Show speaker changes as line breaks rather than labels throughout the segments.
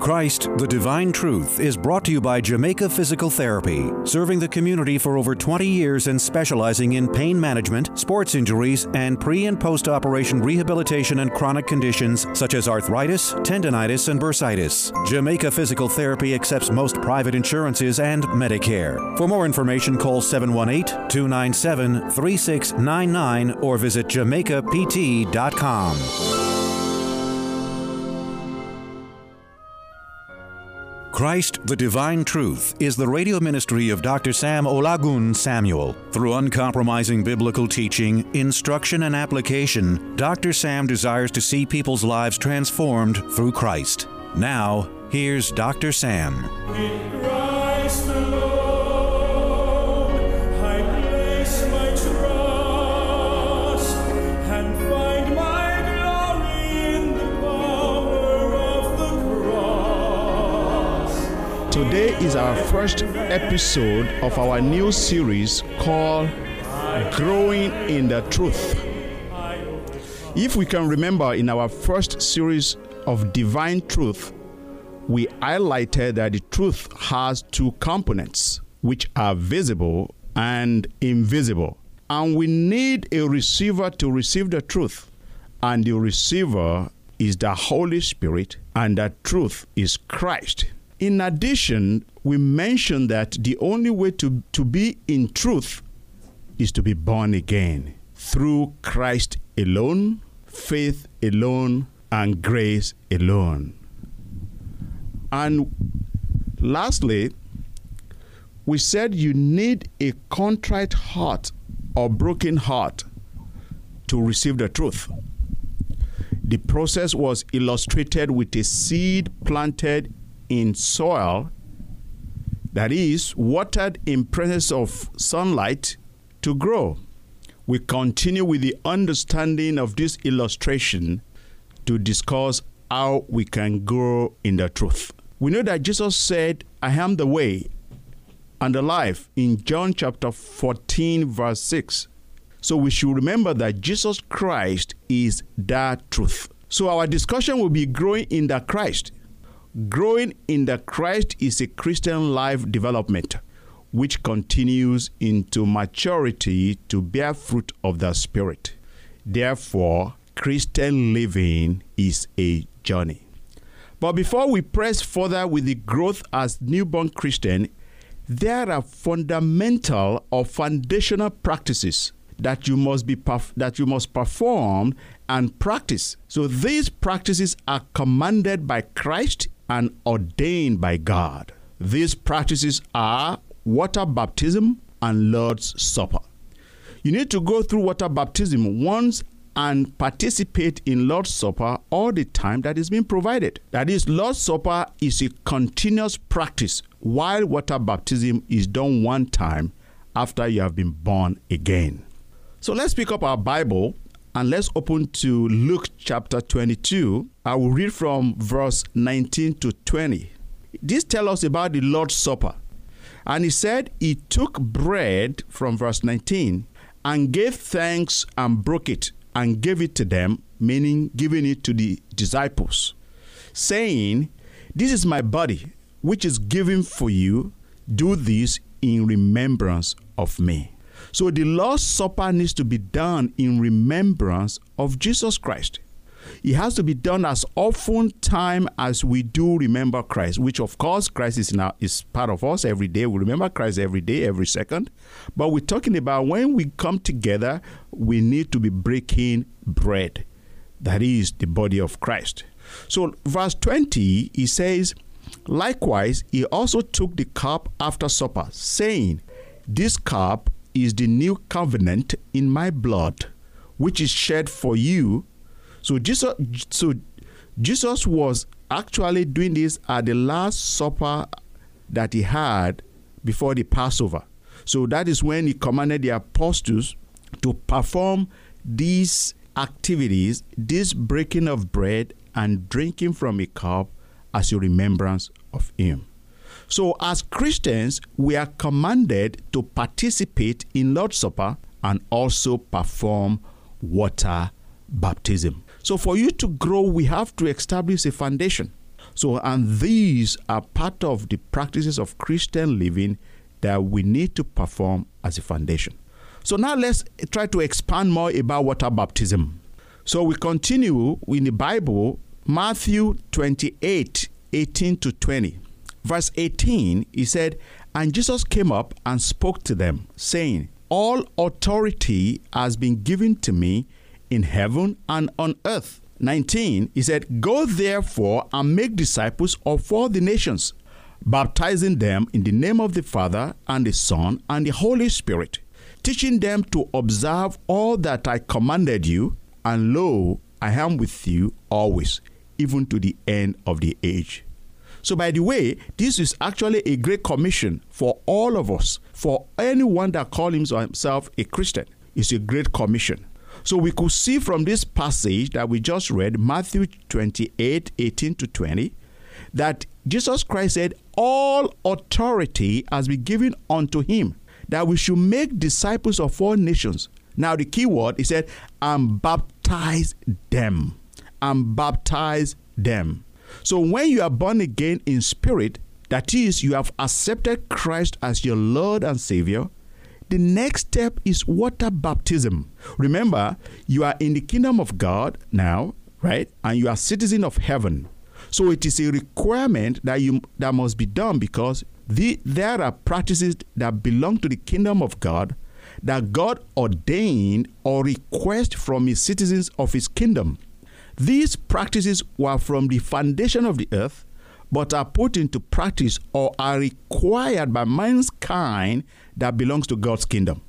Christ, the Divine Truth, is brought to you by Jamaica Physical Therapy, serving the community for over 20 years and specializing in pain management, sports injuries, and pre and post operation rehabilitation and chronic conditions such as arthritis, tendonitis, and bursitis. Jamaica Physical Therapy accepts most private insurances and Medicare. For more information, call 718 297 3699 or visit jamaicapt.com. Christ, the Divine Truth, is the radio ministry of Dr. Sam Olagun Samuel. Through uncompromising biblical teaching, instruction, and application, Dr. Sam desires to see people's lives transformed through Christ. Now, here's Dr. Sam.
Is our first episode of our new series called Growing in the Truth. If we can remember, in our first series of Divine Truth, we highlighted that the truth has two components, which are visible and invisible. And we need a receiver to receive the truth. And the receiver is the Holy Spirit, and that truth is Christ. In addition, we mentioned that the only way to, to be in truth is to be born again through Christ alone, faith alone, and grace alone. And lastly, we said you need a contrite heart or broken heart to receive the truth. The process was illustrated with a seed planted in soil that is watered in presence of sunlight to grow. We continue with the understanding of this illustration to discuss how we can grow in the truth. We know that Jesus said, I am the way and the life in John chapter 14, verse 6. So we should remember that Jesus Christ is that truth. So our discussion will be growing in the Christ. Growing in the Christ is a Christian life development which continues into maturity to bear fruit of the Spirit. Therefore, Christian living is a journey. But before we press further with the growth as newborn Christian, there are fundamental or foundational practices that you must be perf- that you must perform and practice. So these practices are commanded by Christ and ordained by God. These practices are water baptism and Lord's Supper. You need to go through water baptism once and participate in Lord's Supper all the time that is being provided. That is, Lord's Supper is a continuous practice, while water baptism is done one time after you have been born again. So let's pick up our Bible and let's open to Luke chapter 22. I will read from verse 19 to 20. This tells us about the Lord's Supper. And he said, He took bread from verse 19 and gave thanks and broke it and gave it to them, meaning giving it to the disciples, saying, This is my body, which is given for you. Do this in remembrance of me. So the Lord's Supper needs to be done in remembrance of Jesus Christ. It has to be done as often time as we do remember Christ, which of course Christ is now is part of us every day. We remember Christ every day, every second. But we're talking about when we come together, we need to be breaking bread. That is the body of Christ. So verse 20, he says, Likewise, he also took the cup after supper, saying, This cup is the new covenant in my blood, which is shed for you. So Jesus, so Jesus was actually doing this at the last supper that he had before the Passover. So that is when he commanded the apostles to perform these activities, this breaking of bread and drinking from a cup as a remembrance of him. So, as Christians, we are commanded to participate in Lord's Supper and also perform water baptism. So, for you to grow, we have to establish a foundation. So, and these are part of the practices of Christian living that we need to perform as a foundation. So, now let's try to expand more about water baptism. So, we continue in the Bible, Matthew 28 18 to 20. Verse 18, he said, And Jesus came up and spoke to them, saying, All authority has been given to me in heaven and on earth. 19, he said, Go therefore and make disciples of all the nations, baptizing them in the name of the Father and the Son and the Holy Spirit, teaching them to observe all that I commanded you, and lo, I am with you always, even to the end of the age. So, by the way, this is actually a great commission for all of us, for anyone that calls himself a Christian. It's a great commission. So we could see from this passage that we just read, Matthew 28 18 to 20, that Jesus Christ said, All authority has been given unto him, that we should make disciples of all nations. Now, the key word, he said, and baptize them. And baptize them. So when you are born again in spirit, that is, you have accepted Christ as your Lord and Savior, the next step is water baptism. Remember, you are in the kingdom of God now, right? And you are citizen of heaven. So it is a requirement that you that must be done because the, there are practices that belong to the kingdom of God that God ordained or request from his citizens of his kingdom. These practices were from the foundation of the earth, but are put into practice or are required by man's kind that belongs to God's kingdom.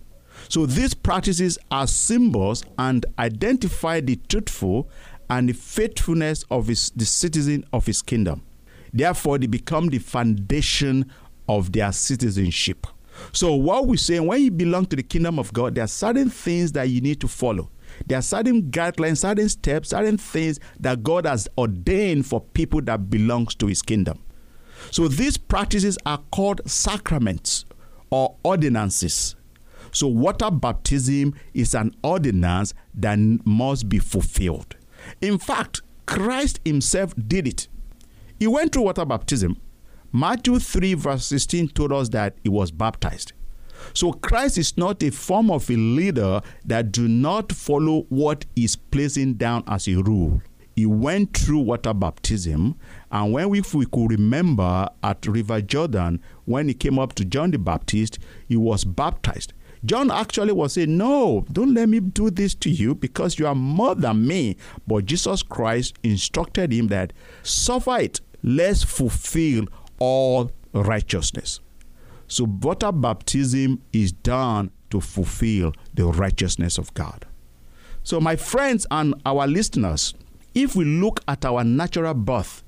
So these practices are symbols and identify the truthful and the faithfulness of his, the citizen of his kingdom. Therefore, they become the foundation of their citizenship. So, what we say when you belong to the kingdom of God, there are certain things that you need to follow. There are certain guidelines, certain steps, certain things that God has ordained for people that belongs to his kingdom. So these practices are called sacraments or ordinances. So water baptism is an ordinance that must be fulfilled. In fact, Christ himself did it. He went through water baptism. Matthew 3 verse 16 told us that he was baptized. So Christ is not a form of a leader that do not follow what is placing down as a rule. He went through water baptism, and when we, we could remember at River Jordan, when he came up to John the Baptist, he was baptized. John actually was saying, No, don't let me do this to you because you are more than me. But Jesus Christ instructed him that, Suffer it, let's fulfill all righteousness. So, water baptism is done to fulfill the righteousness of God. So, my friends and our listeners, if we look at our natural birth,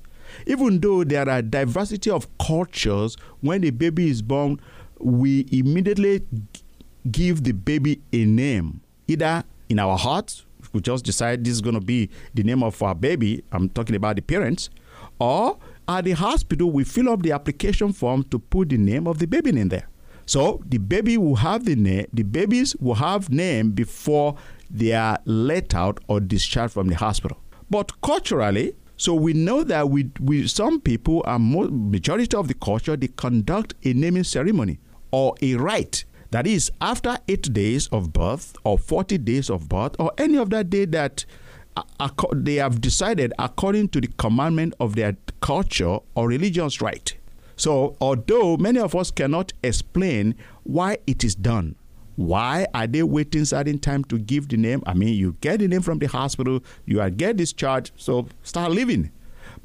even though there are diversity of cultures, when a baby is born, we immediately give the baby a name, either in our hearts, we just decide this is going to be the name of our baby. I'm talking about the parents, or at the hospital, we fill up the application form to put the name of the baby in there. So the baby will have the name, the babies will have name before they are let out or discharged from the hospital. But culturally, so we know that we, we some people are more, majority of the culture they conduct a naming ceremony or a rite. That is after eight days of birth or forty days of birth or any of that day that they have decided according to the commandment of their culture or religious right. So, although many of us cannot explain why it is done, why are they waiting certain time to give the name? I mean, you get the name from the hospital, you are get discharged, so start living.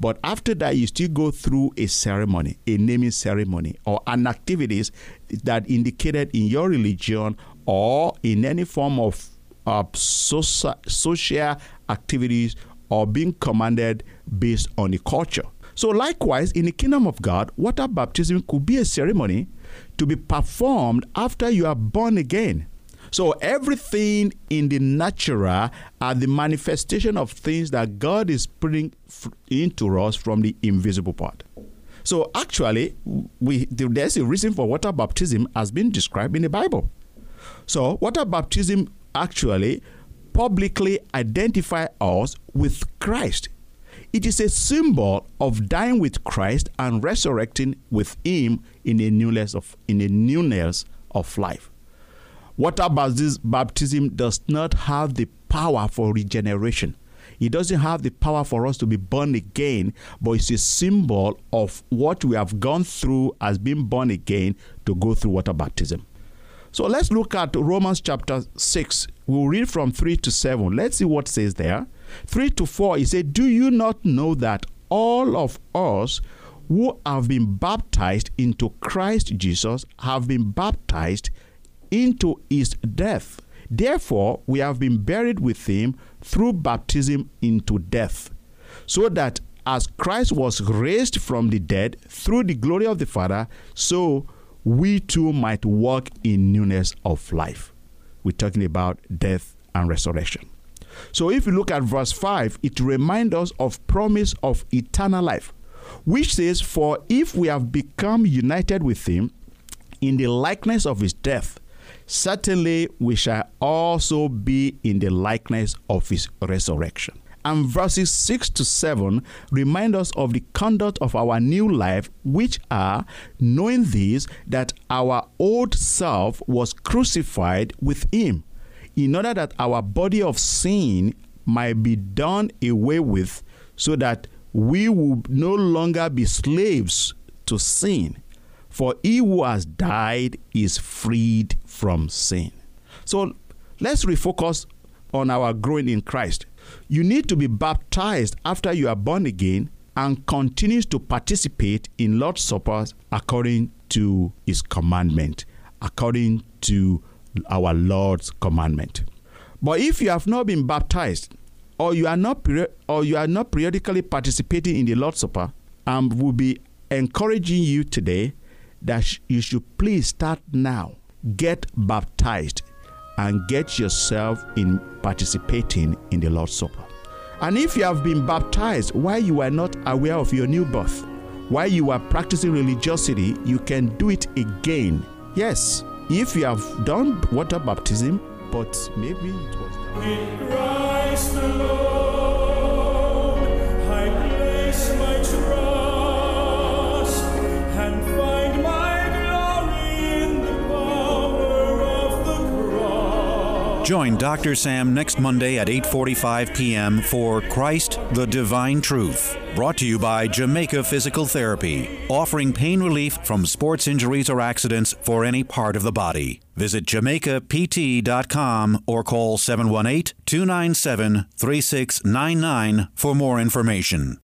But after that, you still go through a ceremony, a naming ceremony, or an activities that indicated in your religion or in any form of social, social activities or being commanded based on the culture. So, likewise, in the kingdom of God, water baptism could be a ceremony to be performed after you are born again. So, everything in the natural are the manifestation of things that God is putting into us from the invisible part. So, actually, we, there's a reason for water baptism as been described in the Bible. So, water baptism actually publicly identify us with Christ. It is a symbol of dying with Christ and resurrecting with Him in a newness of in a newness of life. Water baptism does not have the power for regeneration. It doesn't have the power for us to be born again, but it's a symbol of what we have gone through as being born again to go through water baptism. So let's look at Romans chapter 6. We'll read from 3 to 7. Let's see what says there. 3 to 4, he said, Do you not know that all of us who have been baptized into Christ Jesus have been baptized into his death? Therefore, we have been buried with him through baptism into death, so that as Christ was raised from the dead through the glory of the Father, so we too might walk in newness of life. We're talking about death and resurrection. So if you look at verse 5, it reminds us of promise of eternal life, which says, For if we have become united with him in the likeness of his death, certainly we shall also be in the likeness of his resurrection. And verses 6 to 7 remind us of the conduct of our new life, which are knowing this, that our old self was crucified with him, in order that our body of sin might be done away with, so that we will no longer be slaves to sin for he who has died is freed from sin. So let's refocus on our growing in Christ. You need to be baptized after you are born again and continues to participate in Lord's Supper according to his commandment, according to our Lord's commandment. But if you have not been baptized, or you are not or you are not periodically participating in the Lord's Supper, I um, will be encouraging you today that you should please start now. Get baptized and get yourself in participating in the Lord's Supper. And if you have been baptized while you are not aware of your new birth, while you are practicing religiosity, you can do it again. Yes, if you have done water baptism, but maybe it was done.
Join Dr. Sam next Monday at 8:45 p.m. for Christ the Divine Truth, brought to you by Jamaica Physical Therapy, offering pain relief from sports injuries or accidents for any part of the body. Visit jamaicapt.com or call 718-297-3699 for more information.